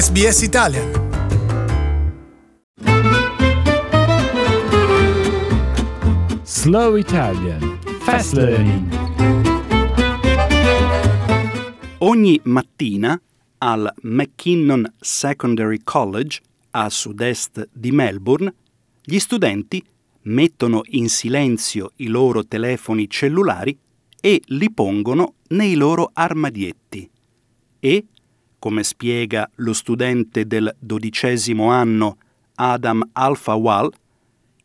SBS Italian. Slow Italian Fast Learning Ogni mattina al McKinnon Secondary College a sud-est di Melbourne gli studenti mettono in silenzio i loro telefoni cellulari e li pongono nei loro armadietti. E, come spiega lo studente del dodicesimo anno Adam Alfawal,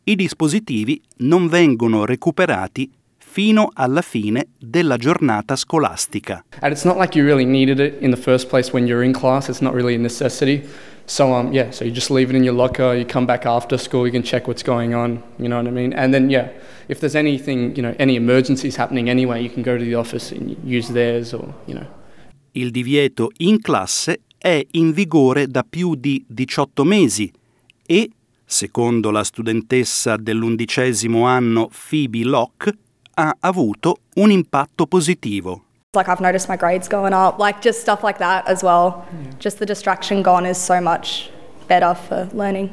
i dispositivi non vengono recuperati fino alla fine della giornata scolastica. And it's not like you really needed it in the first place when you're in class, it's not really a necessity. So um yeah, so you just leave it in your locker, you come back after school, you can check what's going on, you know what I mean? And then yeah, if there's anything, you know, any emergencies happening anyway, you can go to the office and use theirs or, you know. Il divieto in classe è in vigore da più di 18 mesi e, secondo la studentessa dell'undicesimo anno Phoebe Locke, ha avuto un impatto positivo. Like I've noticed my grades going up, like just stuff like that as well. Just the distraction gone is so much better for learning.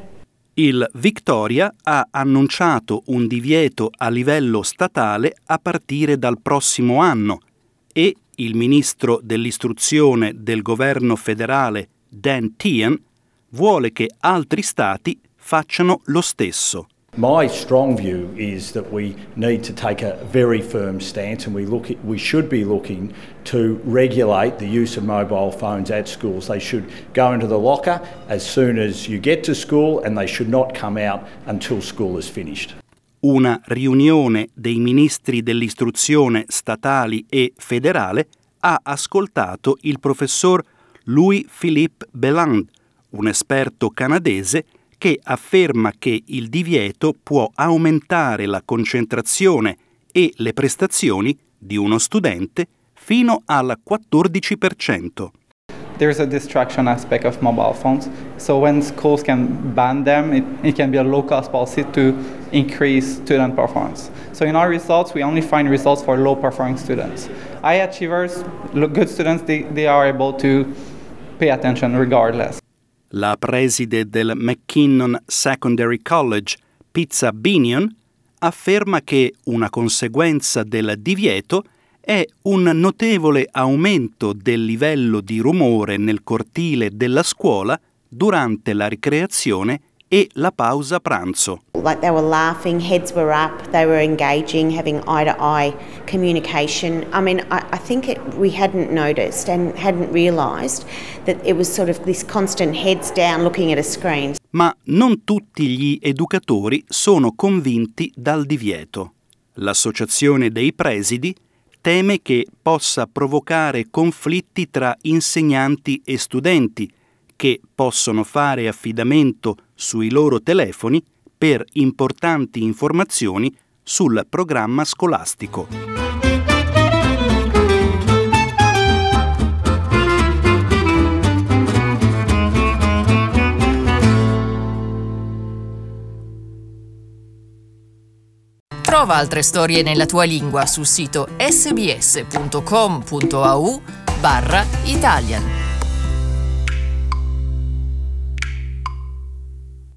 Il Victoria ha annunciato un divieto a livello statale a partire dal prossimo anno e il ministro dell'istruzione del governo federale Dan Tehan vuole che altri stati facciano lo stesso. My strong view is that we need to take a very firm stance and we look at, we should be looking to regulate the use of mobile phones at schools. They should go into the locker as soon as you get to school and they should not come out until school is finished. Una riunione dei ministri dell'istruzione statali e federale ha ascoltato il professor Louis-Philippe Belland, un esperto canadese che afferma che il divieto può aumentare la concentrazione e le prestazioni di uno studente fino al 14%. There's a distraction aspect of mobile phones. So when schools can ban them, it, it can be a low-cost policy to increase student performance. So in our results, we only find results for low-performing students. High achievers, good students, they, they are able to pay attention regardless. La preside del McKinnon Secondary College, Pizza Binion, afferma che una conseguenza del divieto un notevole aumento del livello di rumore nel cortile della scuola durante la ricreazione e la pausa pranzo. Like they were laughing, heads were up, they were engaging, having eye to eye communication. I mean, I, I think it, we hadn't noticed and hadn't realised that it was sort of this constant heads down looking at a screen. Ma non tutti gli educatori sono convinti dal divieto. L'Associazione dei presidi teme che possa provocare conflitti tra insegnanti e studenti che possono fare affidamento sui loro telefoni per importanti informazioni sul programma scolastico. Trova altre storie nella tua lingua sul sito sbs.com.au barra Italian.